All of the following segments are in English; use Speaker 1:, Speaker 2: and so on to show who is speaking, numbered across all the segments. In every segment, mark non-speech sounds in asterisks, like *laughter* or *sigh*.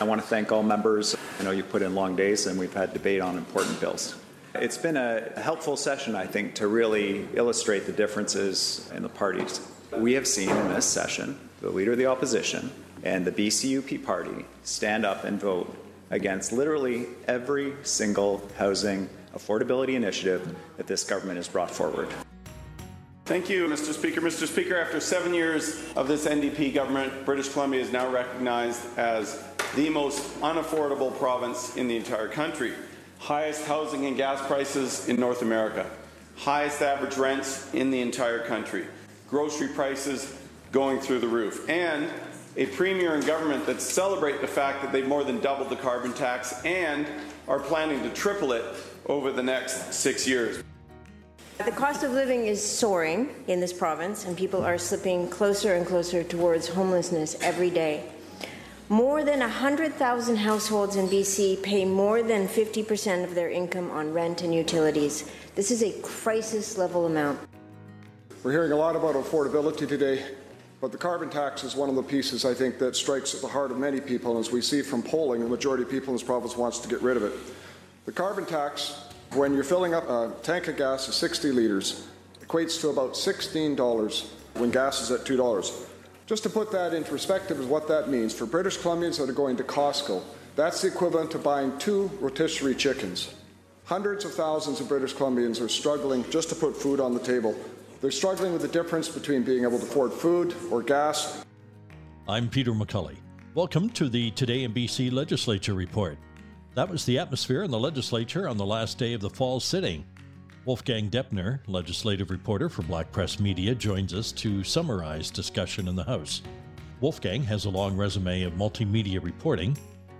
Speaker 1: I want to thank all members. I know you put in long days and we've had debate on important bills. It's been a helpful session, I think, to really illustrate the differences in the parties. We have seen in this session the Leader of the Opposition and the BCUP party stand up and vote against literally every single housing affordability initiative that this government has brought forward.
Speaker 2: Thank you, Mr. Speaker. Mr. Speaker, after seven years of this NDP government, British Columbia is now recognized as the most unaffordable province in the entire country. Highest housing and gas prices in North America, highest average rents in the entire country, grocery prices going through the roof, and a premier and government that celebrate the fact that they've more than doubled the carbon tax and are planning to triple it over the next six years.
Speaker 3: The cost of living is soaring in this province, and people are slipping closer and closer towards homelessness every day. More than 100,000 households in BC pay more than 50% of their income on rent and utilities. This is a crisis level amount.
Speaker 4: We're hearing a lot about affordability today, but the carbon tax is one of the pieces I think that strikes at the heart of many people. As we see from polling, the majority of people in this province wants to get rid of it. The carbon tax when you're filling up a tank of gas of 60 litres, equates to about $16 when gas is at $2. Just to put that in perspective is what that means. For British Columbians that are going to Costco, that's the equivalent to buying two rotisserie chickens. Hundreds of thousands of British Columbians are struggling just to put food on the table. They're struggling with the difference between being able to afford food or gas.
Speaker 5: I'm Peter McCully. Welcome to the Today in BC Legislature Report. That was the atmosphere in the legislature on the last day of the fall sitting. Wolfgang Depner, legislative reporter for Black Press Media, joins us to summarize discussion in the House. Wolfgang has a long resume of multimedia reporting,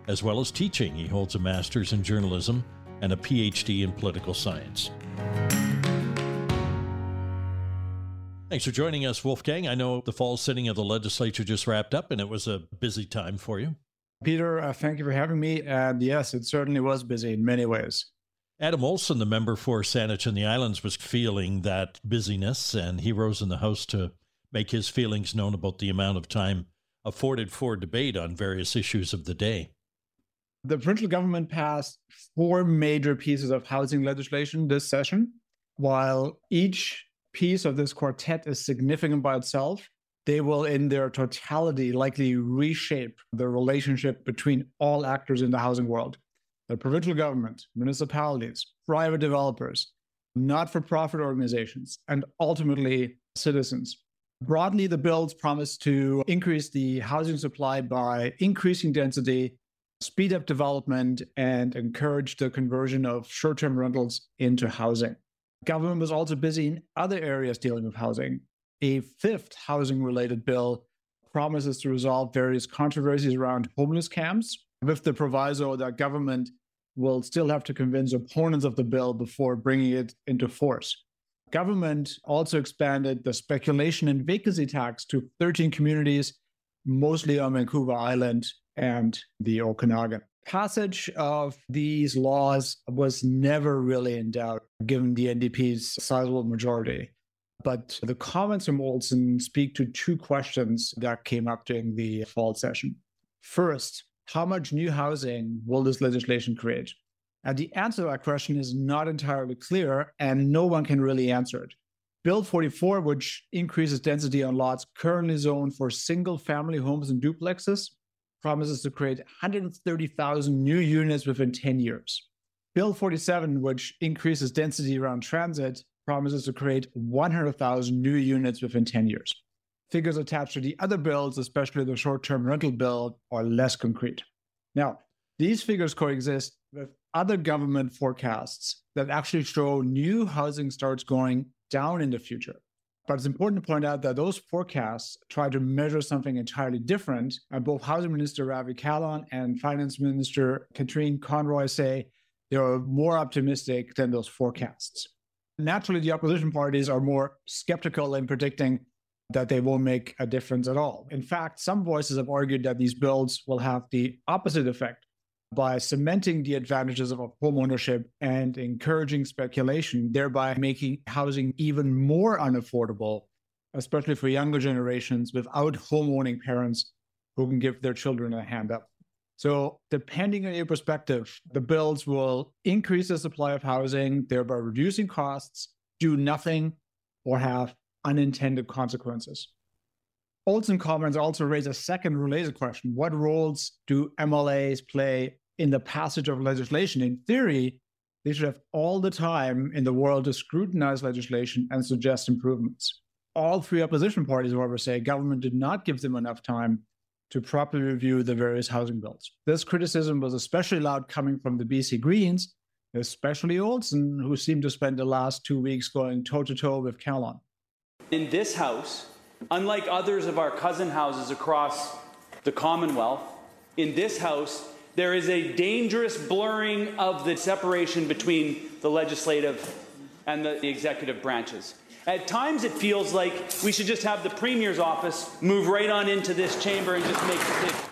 Speaker 5: as well as teaching. He holds a master's in journalism and a PhD in political science. Thanks for joining us, Wolfgang. I know the fall sitting of the legislature just wrapped up and it was a busy time for you.
Speaker 6: Peter, uh, thank you for having me. And yes, it certainly was busy in many ways.
Speaker 5: Adam Olsen, the member for Saanich and the Islands, was feeling that busyness, and he rose in the House to make his feelings known about the amount of time afforded for debate on various issues of the day.
Speaker 6: The provincial government passed four major pieces of housing legislation this session. While each piece of this quartet is significant by itself, they will, in their totality, likely reshape the relationship between all actors in the housing world the provincial government, municipalities, private developers, not for profit organizations, and ultimately citizens. Broadly, the bills promise to increase the housing supply by increasing density, speed up development, and encourage the conversion of short term rentals into housing. Government was also busy in other areas dealing with housing, a fifth housing related bill promises to resolve various controversies around homeless camps, with the proviso that government will still have to convince opponents of the bill before bringing it into force. Government also expanded the speculation and vacancy tax to 13 communities, mostly on Vancouver Island and the Okanagan. Passage of these laws was never really in doubt, given the NDP's sizable majority. But the comments from Olsen speak to two questions that came up during the fall session. First, how much new housing will this legislation create? And the answer to that question is not entirely clear, and no one can really answer it. Bill 44, which increases density on lots currently zoned for single family homes and duplexes, promises to create 130,000 new units within 10 years. Bill 47, which increases density around transit, promises to create 100,000 new units within 10 years. Figures attached to the other bills, especially the short term rental bill, are less concrete. Now, these figures coexist with other government forecasts that actually show new housing starts going down in the future. But it's important to point out that those forecasts try to measure something entirely different. And both Housing Minister Ravi Kahlon and Finance Minister Katrine Conroy say they are more optimistic than those forecasts naturally the opposition parties are more skeptical in predicting that they won't make a difference at all. In fact, some voices have argued that these bills will have the opposite effect by cementing the advantages of homeownership and encouraging speculation, thereby making housing even more unaffordable, especially for younger generations without homeowning parents who can give their children a hand up. So, depending on your perspective, the bills will increase the supply of housing, thereby reducing costs, do nothing, or have unintended consequences. Olsen comments also raise a second related question What roles do MLAs play in the passage of legislation? In theory, they should have all the time in the world to scrutinize legislation and suggest improvements. All three opposition parties, however, say government did not give them enough time to properly review the various housing bills. This criticism was especially loud coming from the BC Greens, especially Olsen, who seemed to spend the last two weeks going toe to toe with Kahlon.
Speaker 7: In this House, unlike others of our cousin houses across the Commonwealth, in this House, there is a dangerous blurring of the separation between the legislative and the, executive branches. At times, it feels like we should just have the Premier's office move right on into this chamber and just make decisions.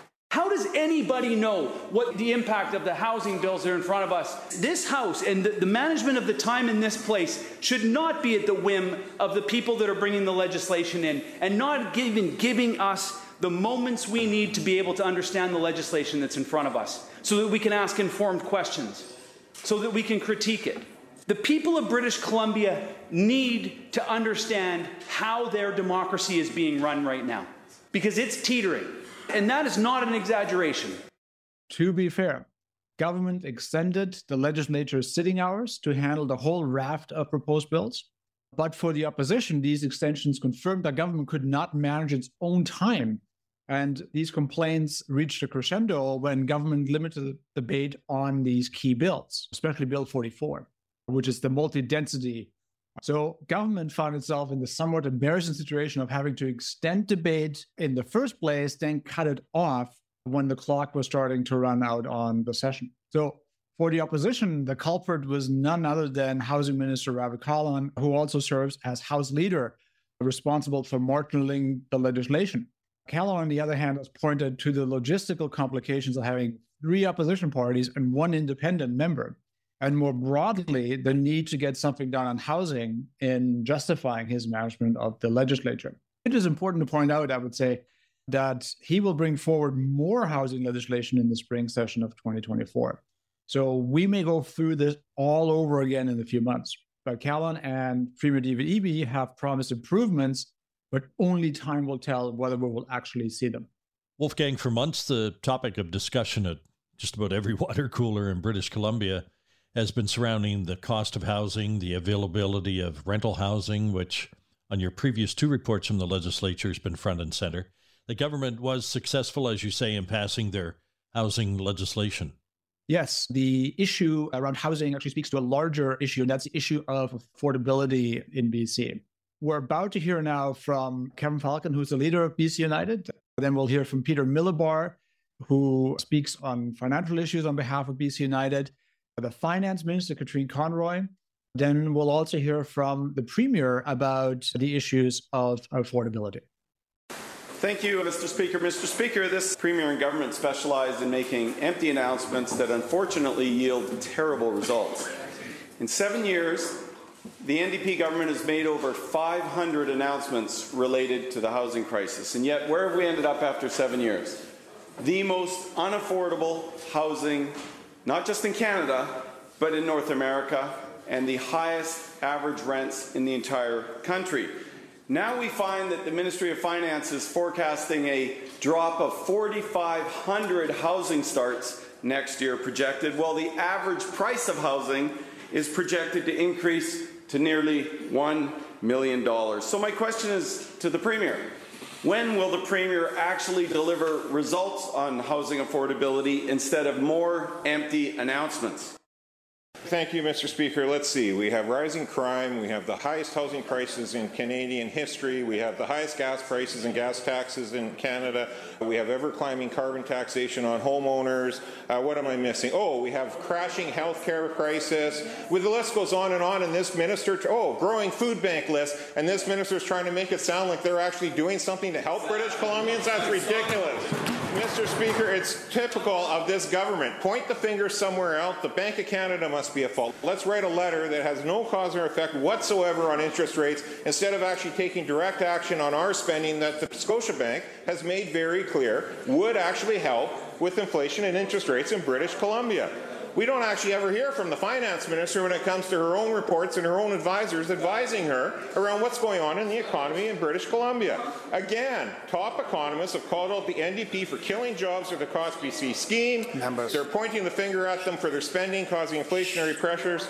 Speaker 7: Does anybody know what the impact of the housing bills are in front of us? This House and the, the, management of the time in this place should not be at the whim of the people that are bringing the legislation in and not even giving us the moments we need to be able to understand the legislation that's in front of us so that we can ask informed questions, so that we can critique it. The people of British Columbia need to understand how their democracy is being run right now because it's teetering. And that is not an exaggeration.
Speaker 6: To be fair, government extended the legislature's sitting hours to handle the whole raft of proposed bills. But for the opposition, these extensions confirmed that government could not manage its own time. And these complaints reached a crescendo when government limited the debate on these key bills, especially Bill 44 which is the multi-density. So government found itself in the somewhat embarrassing situation of having to extend debate in the first place, then cut it off when the clock was starting to run out on the session. So for the opposition, the culprit was none other than Housing Minister Ravi Kahlon, who also serves as House Leader, responsible for marshalling the legislation. Kahlon, on the other hand, has pointed to the logistical complications of having three opposition parties and one independent member and more broadly, the need to get something done on housing in justifying his management of the legislature. It is important to point out, I would say, that he will bring forward more housing legislation in the spring session of 2024. So we may go through this all over again in a few months. But Kahlon and Premier David Eby have promised improvements, but only time will tell whether we will actually see them.
Speaker 5: Wolfgang, for months, the topic of discussion at just about every *laughs* water cooler in British Columbia has been surrounding the cost of housing, the availability of rental housing, which on your previous two reports from the legislature has been front and center. The government was successful, as you say, in passing their housing legislation.
Speaker 6: Yes, the issue around housing actually speaks to a larger issue, and that's the issue of affordability in BC. We're about to hear now from Kevin Falcon, who's the leader of BC United. Then we'll hear from Peter Milobar, who speaks on financial issues on behalf of BC United the finance minister, Katrine Conroy. Then we'll also hear from the premier about the issues of affordability.
Speaker 2: Thank you, Mr. Speaker. Mr. Speaker, this Premier and government specialize in making empty announcements that unfortunately yield terrible results. In seven years, the NDP government has made over 500 announcements related to the housing crisis, and yet where have we ended up after seven years? The most unaffordable housing not just in Canada, but in North America, and the highest average rents in the entire country. Now we find that the Ministry of Finance is forecasting a drop of 4,500 housing starts next year projected, while the average price of housing is projected to increase to nearly $1 million. So my question is to the Premier. When will the Premier actually deliver results on housing affordability instead of more empty announcements?
Speaker 8: Thank you, Mr. Speaker. Let's see. We have rising crime. We have the highest housing prices in Canadian history. We have the highest gas prices and gas taxes in Canada. We have ever climbing carbon taxation on homeowners. Uh, what am I missing? Oh, we have crashing healthcare crisis. Well, the list goes on and on. And this minister, oh, growing food bank list. And this minister is trying to make it sound like they're actually doing something to help British Columbians. That's ridiculous. Mr. Speaker, it's typical of this government. Point the finger somewhere else. The Bank of Canada must be at fault. Let's write a letter that has no cause or effect whatsoever on interest rates instead of actually taking direct action on our spending that the Scotiabank has made very clear would actually help with inflation and interest rates in British Columbia. We don't actually ever hear from the finance minister when it comes to her own reports and her own advisors advising her around what's going on in the economy in British Columbia. Again, top economists have called out the NDP for killing jobs with the Cost BC scheme.
Speaker 4: Members.
Speaker 8: They're pointing the finger at them for their spending, causing inflationary pressures.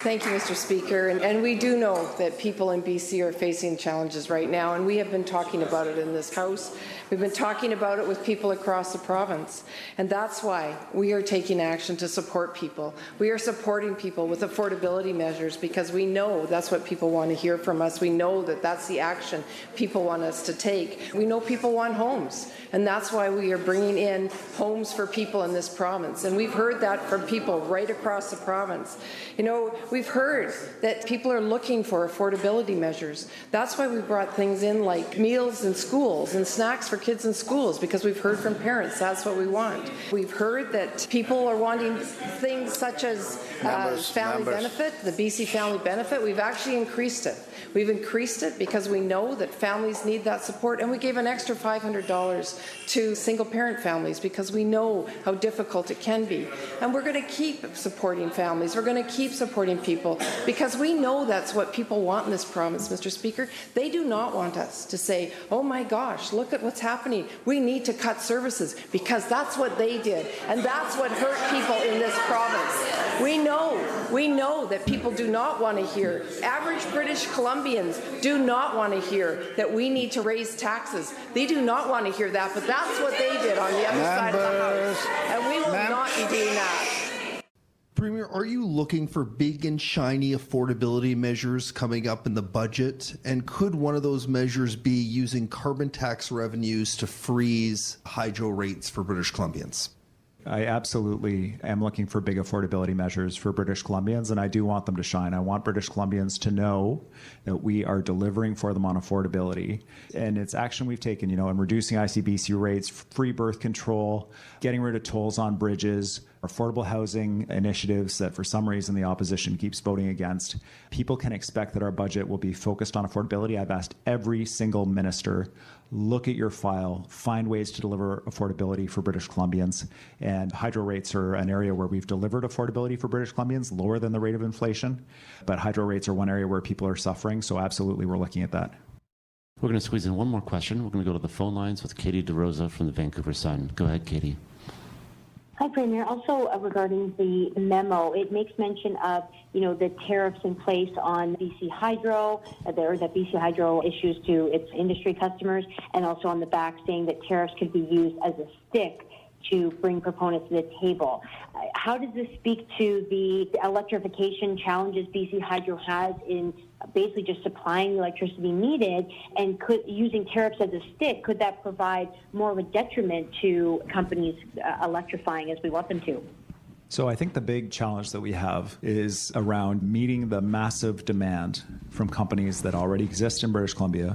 Speaker 9: Thank you, Mr. Speaker. And, and, we do know that people in BC are facing challenges right now, and we have been talking about it in this House. We've been talking about it with people across the province. And that's why we are taking action to support people. We are supporting people with affordability measures because we know that's what people want to hear from us. We know that that's the action people want us to take. We know people want homes. And that's why we are bringing in homes for people in this province. And we've heard that from people right across the province. You know, we've heard that people are looking for affordability measures. That's why we brought things in like meals in schools and snacks for kids in schools because we've heard from parents that's what we want. We've heard that people are wanting things such as uh, family members. benefit, the BC family benefit. We've actually increased it. We've increased it because we know that families need that support, and we gave an extra $500 to single parent families because we know how difficult it can be. And we're going to keep supporting families. We're going to keep supporting people because we know that's what people want in this province, Mr. Speaker. They do not want us to say, oh my gosh, look at what's happening. We need to cut services because that's what they did, and that's what hurt people in this province. We know, we know that people do not want to hear. Average British Columbians do not want to hear that we need to raise taxes. They do not want to hear that, but that's what they did on the other Members. side of the House. And we will Mem not be doing that.
Speaker 10: Premier, are you looking for big and shiny affordability measures coming up in the budget? And could one of those measures be using carbon tax revenues to freeze hydro rates for British Columbians?
Speaker 1: I absolutely am looking for big affordability measures for British Columbians, and I do want them to shine. I want British Columbians to know that we are delivering for them on affordability. And it's action we've taken, you know, in reducing ICBC rates, free birth control, getting rid of tolls on bridges, affordable housing initiatives that for some reason the opposition keeps voting against. People can expect that our budget will be focused on affordability. I've asked every single minister look at your file, find ways to deliver affordability for British Columbians. And hydro rates are an area where we've delivered affordability for British Columbians, lower than the rate of inflation. But hydro rates are one area where people are suffering. So, absolutely, we're looking at that.
Speaker 11: We're going to squeeze in one more question. We're going to go to the phone lines with Katie DeRosa from the Vancouver Sun. Go ahead, Katie.
Speaker 12: Hi, Premier. Also uh, regarding the memo, it makes mention of you know the tariffs in place on BC Hydro, uh, or that BC Hydro issues to its industry customers, and also on the back saying that tariffs could be used as a stick to bring proponents to the table. How does this speak to the electrification challenges BC Hydro has in basically just supplying the electricity needed and could using tariffs as a stick could that provide more of a detriment to companies uh, electrifying as we want them to
Speaker 1: so I think the big challenge that we have is around meeting the massive demand from companies that already exist in British Columbia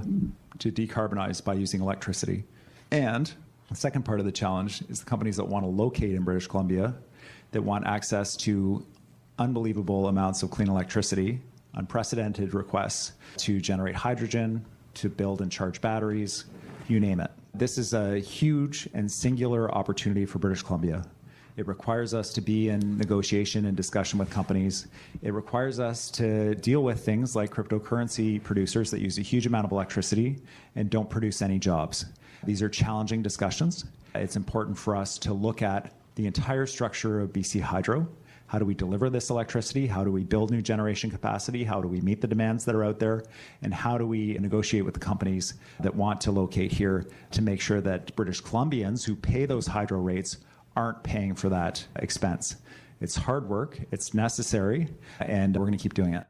Speaker 1: to decarbonize by using electricity. And the second part of the challenge is the companies that want to locate in British Columbia, that want access to unbelievable amounts of clean electricity unprecedented requests to generate hydrogen, to build and charge batteries, you name it. This is a huge and singular opportunity for British Columbia. It requires us to be in negotiation and discussion with companies. It requires us to deal with things like cryptocurrency producers that use a huge amount of electricity and don't produce any jobs. These are challenging discussions. It's important for us to look at the entire structure of BC Hydro how do we deliver this electricity? How do we build new generation capacity? How do we meet the demands that are out there? And how do we negotiate with the companies that want to locate here to make sure that British Columbians who pay those hydro rates aren't paying for that expense? It's hard work, it's necessary, and we're going to keep doing it.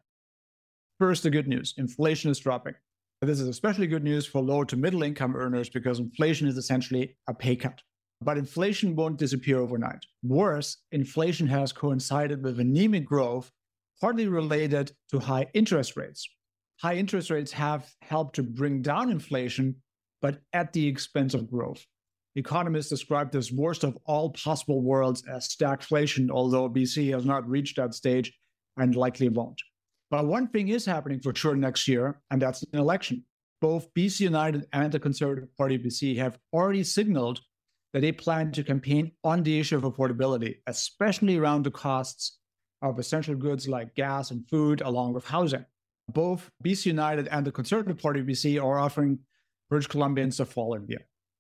Speaker 6: First, the good news inflation is dropping. This is especially good news for low to middle income earners because inflation is essentially a pay cut. But inflation won't disappear overnight. Worse, inflation has coincided with anemic growth, partly related to high interest rates. High interest rates have helped to bring down inflation, but at the expense of growth. Economists describe this worst of all possible worlds as stagflation, although BC has not reached that stage and likely won't. But one thing is happening for sure next year, and that's an election. Both BC United and the Conservative Party BC have already signaled that they plan to campaign on the issue of affordability, especially around the costs of essential goods like gas and food, along with housing. Both BC United and the Conservative Party BC are offering British Columbians the following view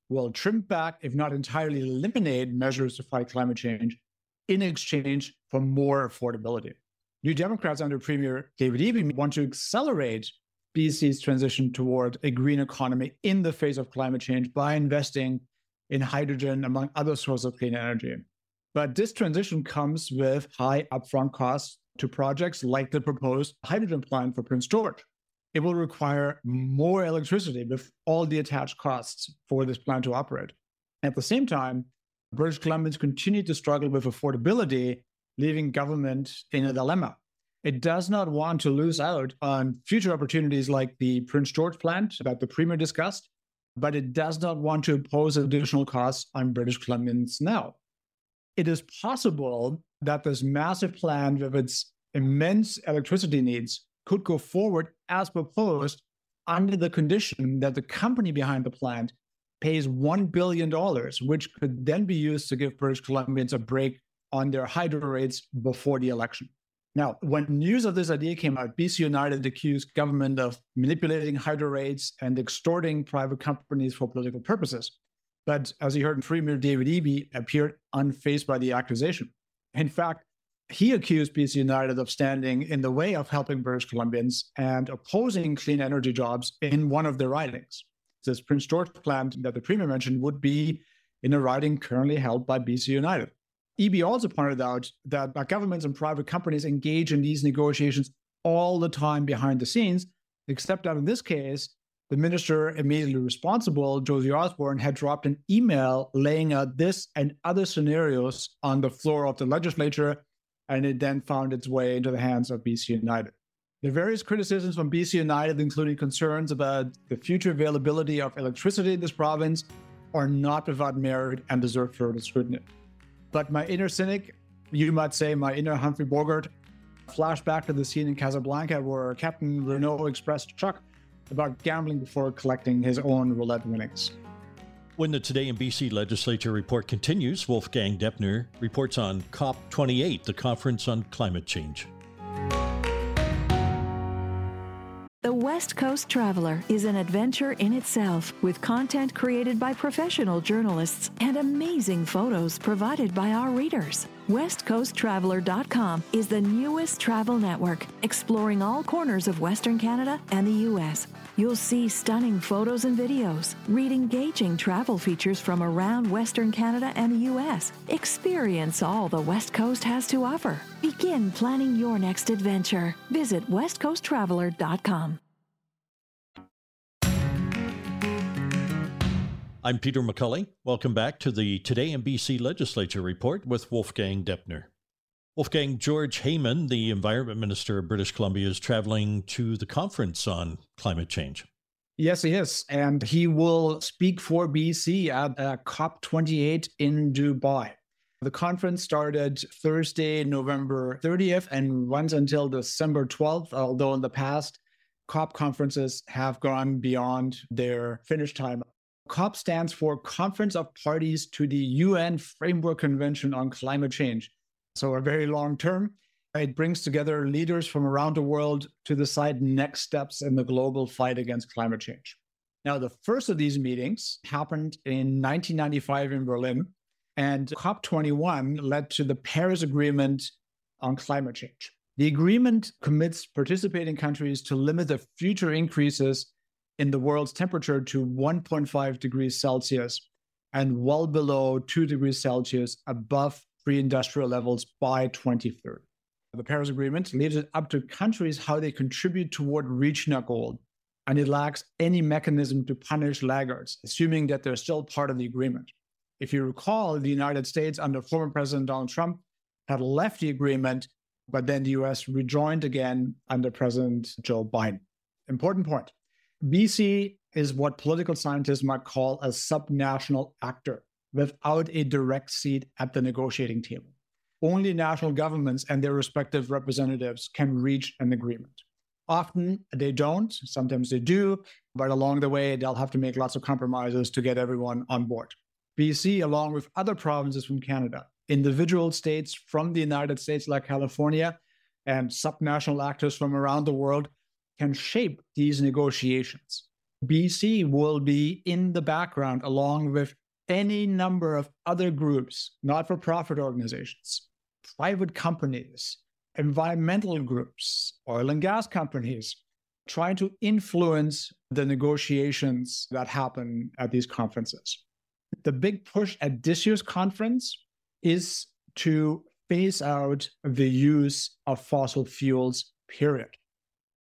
Speaker 6: will trim back, if not entirely eliminate, measures to fight climate change in exchange for more affordability. New Democrats under Premier David Eby want to accelerate BC's transition toward a green economy in the face of climate change by investing in hydrogen, among other sources of clean energy. But this transition comes with high upfront costs to projects like the proposed hydrogen plant for Prince George it will require more electricity with all the attached costs for this plant to operate. At the same time, British Columbians continue to struggle with affordability, leaving government in a dilemma. It does not want to lose out on future opportunities like the Prince George plant that the Premier discussed, but it does not want to impose additional costs on British Columbians now. It is possible that this massive plan, with its immense electricity needs, could go forward as proposed under the condition that the company behind the plant pays $1 billion, which could then be used to give British Columbians a break on their hydro rates before the election. Now, when news of this idea came out, BC United accused government of manipulating hydro rates and extorting private companies for political purposes. But as you heard, Premier David Eby appeared unfazed by the accusation. In fact, he accused BC United of standing in the way of helping British Columbians and opposing clean energy jobs in one of their ridings. This Prince George plant that the Premier mentioned would be in a riding currently held by BC United. Eby also pointed out that governments and private companies engage in these negotiations all the time behind the scenes, except that in this case, the minister immediately responsible, Josie Osborne, had dropped an email laying out this and other scenarios on the floor of the legislature and it then found its way into the hands of BC United. The various criticisms from BC United, including concerns about the future availability of electricity in this province, are not without merit and deserve further scrutiny. But my inner cynic, you might say my inner Humphrey Bogart, flashed back to the scene in Casablanca where Captain Renault expressed shock about gambling before collecting his own roulette winnings.
Speaker 5: When the Today in BC legislature report continues, Wolfgang Depner reports on COP28, the conference on climate change.
Speaker 13: The West Coast Traveler is an adventure in itself with content created by professional journalists and amazing photos provided by our readers. WestCoastTraveler.com is the newest travel network exploring all corners of Western Canada and the U.S. You'll see stunning photos and videos, read engaging travel features from around Western Canada and the U.S. Experience all the West Coast has to offer. Begin planning your next adventure. Visit westcoasttraveler.com.
Speaker 5: I'm Peter McCully. Welcome back to the Today in BC Legislature Report with Wolfgang Depner. Wolfgang George Heyman, the Environment Minister of British Columbia, is traveling to the conference on climate change.
Speaker 6: Yes, he is. And he will speak for BC at uh, COP28 in Dubai. The conference started Thursday, November 30th, and runs until December 12th, although in the past, COP conferences have gone beyond their finish time. COP stands for Conference of Parties to the UN Framework Convention on Climate Change so a very long term. It brings together leaders from around the world to decide next steps in the global fight against climate change. Now, the first of these meetings happened in 1995 in Berlin, and COP21 led to the Paris Agreement on climate change. The agreement commits participating countries to limit the future increases in the world's temperature to 1.5 degrees Celsius and well below 2 degrees Celsius above pre industrial levels by 2030. The Paris Agreement leaves it up to countries how they contribute toward reaching that goal, and it lacks any mechanism to punish laggards, assuming that they're still part of the agreement. If you recall, the United States under former President Donald Trump had left the agreement, but then the US rejoined again under President Joe Biden. Important point BC is what political scientists might call a subnational actor. without a direct seat at the negotiating table. Only national governments and their respective representatives can reach an agreement. Often they don't, sometimes they do, but along the way, they'll have to make lots of compromises to get everyone on board. BC, along with other provinces from Canada, individual states from the United States like California, and subnational actors from around the world can shape these negotiations. BC will be in the background along with any number of other groups, not for profit organizations, private companies, environmental groups, oil and gas companies, trying to influence the negotiations that happen at these conferences. The big push at this year's conference is to phase out the use of fossil fuels, period.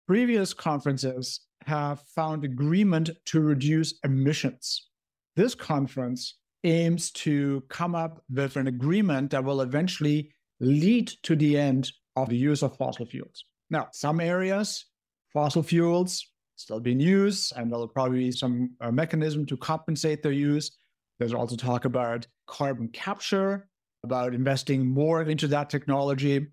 Speaker 6: Previous conferences have found agreement to reduce emissions. This conference aims to come up with an agreement that will eventually lead to the end of the use of fossil fuels. Now, some areas, fossil fuels still being used, and there'll probably be some uh, mechanism to compensate their use. There's also talk about carbon capture, about investing more into that technology,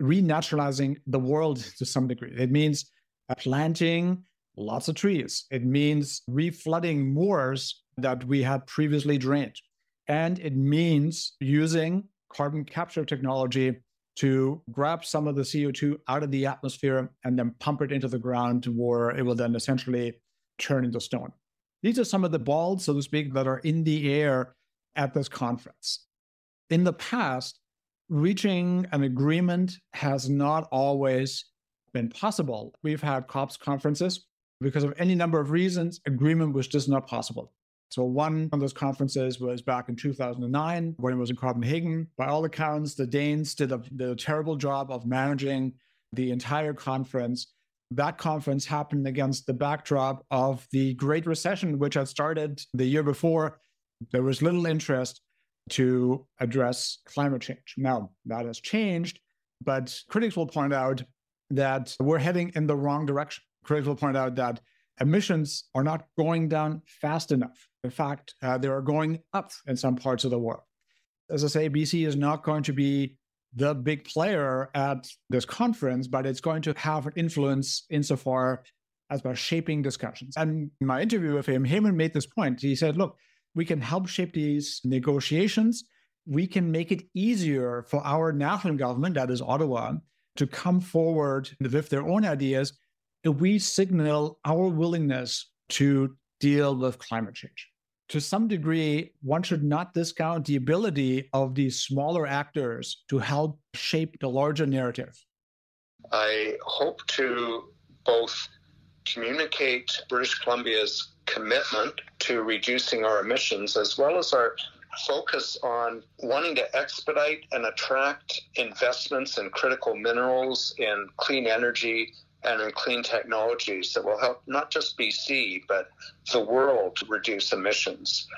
Speaker 6: renaturalizing the world to some degree. It means planting lots of trees. It means reflooding moors that we had previously drained. And it means using carbon capture technology to grab some of the CO2 out of the atmosphere and then pump it into the ground where it will then essentially turn into stone. These are some of the balls, so to speak, that are in the air at this conference. In the past, reaching an agreement has not always been possible. We've had COPs conferences because of any number of reasons, agreement was just not possible. So one of those conferences was back in 2009 when it was in Copenhagen. By all accounts, the Danes did a, did a terrible job of managing the entire conference. That conference happened against the backdrop of the Great Recession, which had started the year before. There was little interest to address climate change. Now, that has changed, but critics will point out that we're heading in the wrong direction. Critics will point out that emissions are not going down fast enough. In fact, uh, they are going up in some parts of the world. As I say, BC is not going to be the big player at this conference, but it's going to have an influence insofar as by shaping discussions. And in my interview with him, Heyman made this point. He said, look, we can help shape these negotiations. We can make it easier for our national government, that is Ottawa, to come forward with their own ideas we signal our willingness to deal with climate change. To some degree, one should not discount the ability of these smaller actors to help shape the larger narrative.
Speaker 14: I hope to both communicate British Columbia's commitment to reducing our emissions as well as our focus on wanting to expedite and attract investments in critical minerals, in clean energy, and in clean technologies that will help not just BC, but the world reduce emissions.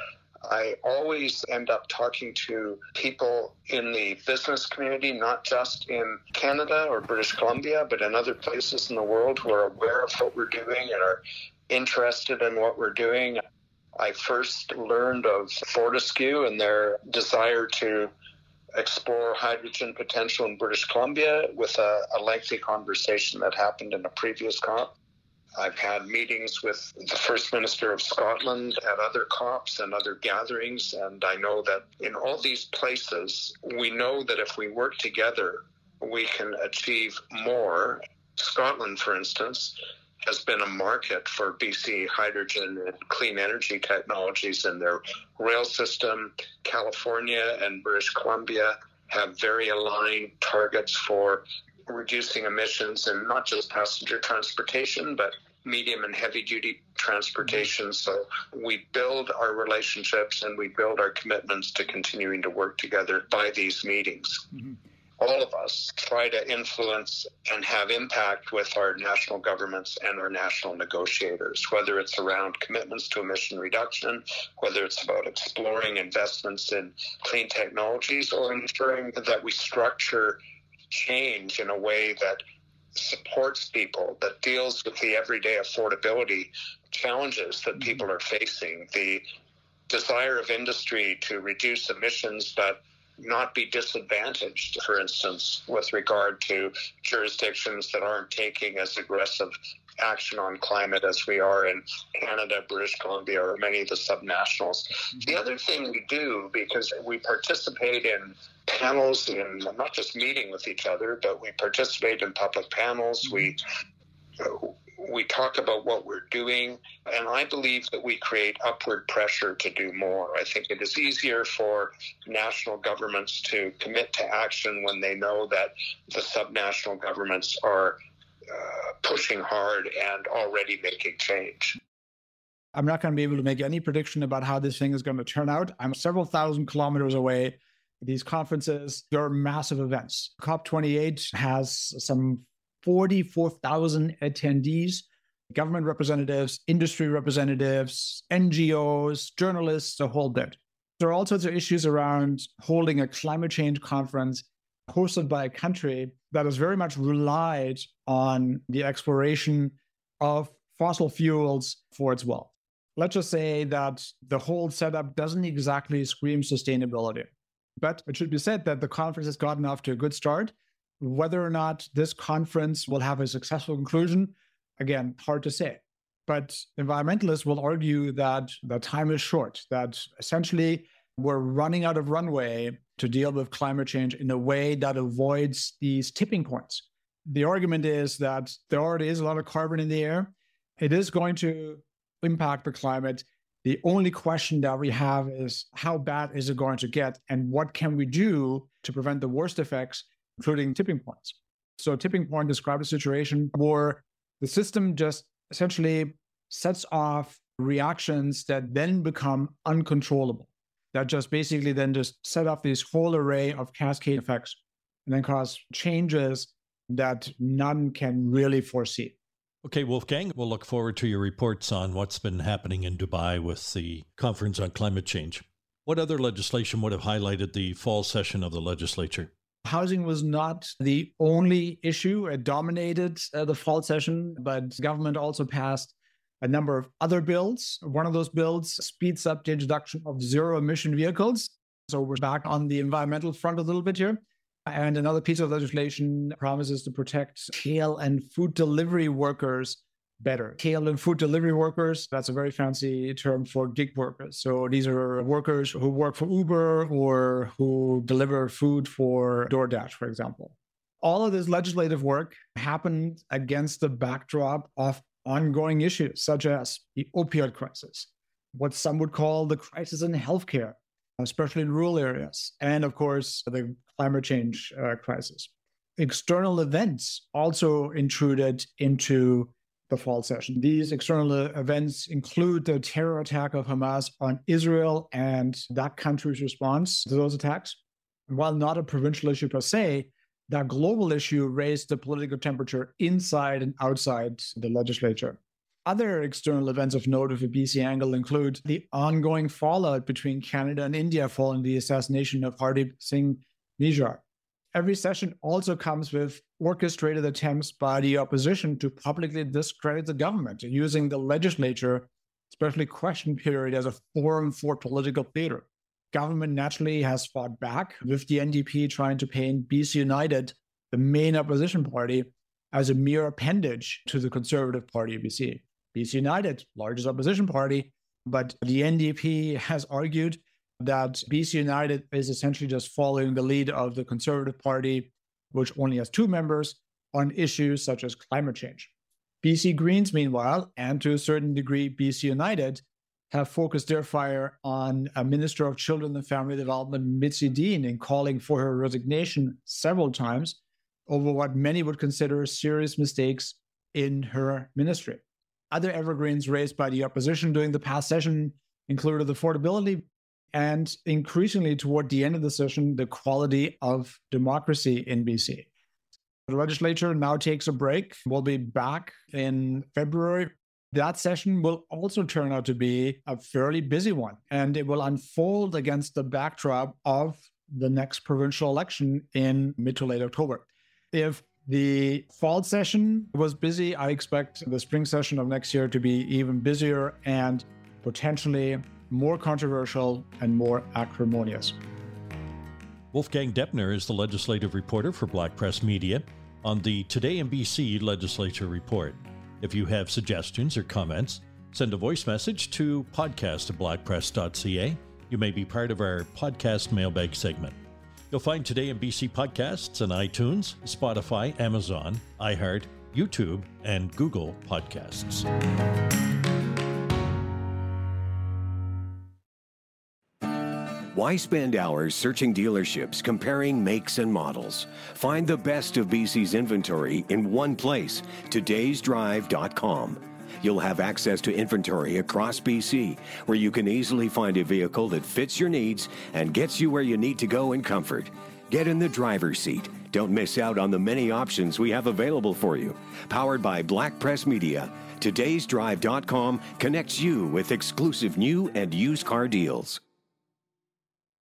Speaker 14: I always end up talking to people in the business community, not just in Canada or British Columbia, but in other places in the world who are aware of what we're doing and are interested in what we're doing. I first learned of Fortescue and their desire to explore hydrogen potential in British Columbia with a, a lengthy conversation that happened in a previous COP. I've had meetings with the First Minister of Scotland at other COPs and other gatherings, and I know that in all these places, we know that if we work together, we can achieve more. Scotland, for instance, has been a market for BC hydrogen and clean energy technologies in their rail system. California and British Columbia have very aligned targets for reducing emissions in not just passenger transportation, but medium and heavy duty transportation. So we build our relationships and we build our commitments to continuing to work together by these meetings. Mm-hmm all of us try to influence and have impact with our national governments and our national negotiators, whether it's around commitments to emission reduction, whether it's about exploring investments in clean technologies, or ensuring that we structure change in a way that supports people, that deals with the everyday affordability challenges that people are facing, the desire of industry to reduce emissions, but not be disadvantaged, for instance, with regard to jurisdictions that aren't taking as aggressive action on climate as we are in Canada, British Columbia, or many of the subnationals. The other thing we do, because we participate in panels, in not just meeting with each other, but we participate in public panels, we we talk about what we're doing, and I believe that we create upward pressure to do more. I think it is easier for national governments to commit to action when they know that the subnational governments are uh, pushing hard and already making change.
Speaker 6: I'm not going to be able to make any prediction about how this thing is going to turn out. I'm several thousand kilometers away. These conferences, they're massive events. COP28 has some 44,000 attendees, government representatives, industry representatives, NGOs, journalists, a whole bit. There are all sorts of issues around holding a climate change conference hosted by a country that has very much relied on the exploration of fossil fuels for its wealth. Let's just say that the whole setup doesn't exactly scream sustainability. But it should be said that the conference has gotten off to a good start. Whether or not this conference will have a successful conclusion, again, hard to say. But environmentalists will argue that the time is short, that essentially we're running out of runway to deal with climate change in a way that avoids these tipping points. The argument is that there already is a lot of carbon in the air. It is going to impact the climate. The only question that we have is how bad is it going to get and what can we do to prevent the worst effects including tipping points. So, tipping point described a situation where the system just essentially sets off reactions that then become uncontrollable, that just basically then just set off this whole array of cascade effects and then cause changes that none can really foresee.
Speaker 5: Okay, Wolfgang, we'll look forward to your reports on what's been happening in Dubai with the Conference on Climate Change. What other legislation would have highlighted the fall session of the legislature?
Speaker 6: Housing was not the only issue. It dominated uh, the fall session, but government also passed a number of other bills. One of those bills speeds up the introduction of zero emission vehicles. So we're back on the environmental front a little bit here. And another piece of legislation promises to protect tail and food delivery workers better. And food delivery workers, that's a very fancy term for gig workers. So these are workers who work for Uber or who deliver food for DoorDash, for example. All of this legislative work happened against the backdrop of ongoing issues such as the opioid crisis, what some would call the crisis in healthcare, especially in rural areas, and of course, the climate change uh, crisis. External events also intruded into the fall session. These external events include the terror attack of Hamas on Israel and that country's response to those attacks. while not a provincial issue per se, that global issue raised the political temperature inside and outside the legislature. Other external events of note of a BC angle include the ongoing fallout between Canada and India following the assassination of Hardeep Singh Nijjar. Every session also comes with orchestrated attempts by the opposition to publicly discredit the government, using the legislature, especially question period, as a forum for political theater. Government naturally has fought back, with the NDP trying to paint BC United, the main opposition party, as a mere appendage to the Conservative Party of BC. BC United, largest opposition party, but the NDP has argued that BC United is essentially just following the lead of the Conservative Party, which only has two members, on issues such as climate change. BC Greens, meanwhile, and to a certain degree BC United, have focused their fire on a Minister of Children and Family Development, Mitzi Dean, in calling for her resignation several times over what many would consider serious mistakes in her ministry. Other evergreens raised by the opposition during the past session included affordability and increasingly toward the end of the session, the quality of democracy in BC. The legislature now takes a break. We'll be back in February. That session will also turn out to be a fairly busy one, and it will unfold against the backdrop of the next provincial election in mid to late October. If the fall session was busy, I expect the spring session of next year to be even busier and potentially more controversial, and more acrimonious.
Speaker 5: Wolfgang Depner is the legislative reporter for Black Press Media on the Today in BC Legislature Report. If you have suggestions or comments, send a voice message to podcast at blackpress.ca. You may be part of our podcast mailbag segment. You'll find Today in BC podcasts on iTunes, Spotify, Amazon, iHeart, YouTube, and Google Podcasts.
Speaker 15: Why spend hours searching dealerships, comparing makes and models? Find the best of BC's inventory in one place, todaysdrive.com. You'll have access to inventory across BC, where you can easily find a vehicle that fits your needs and gets you where you need to go in comfort. Get in the driver's seat. Don't miss out on the many options we have available for you. Powered by Black Press Media, todaysdrive.com connects you with exclusive new and used car deals.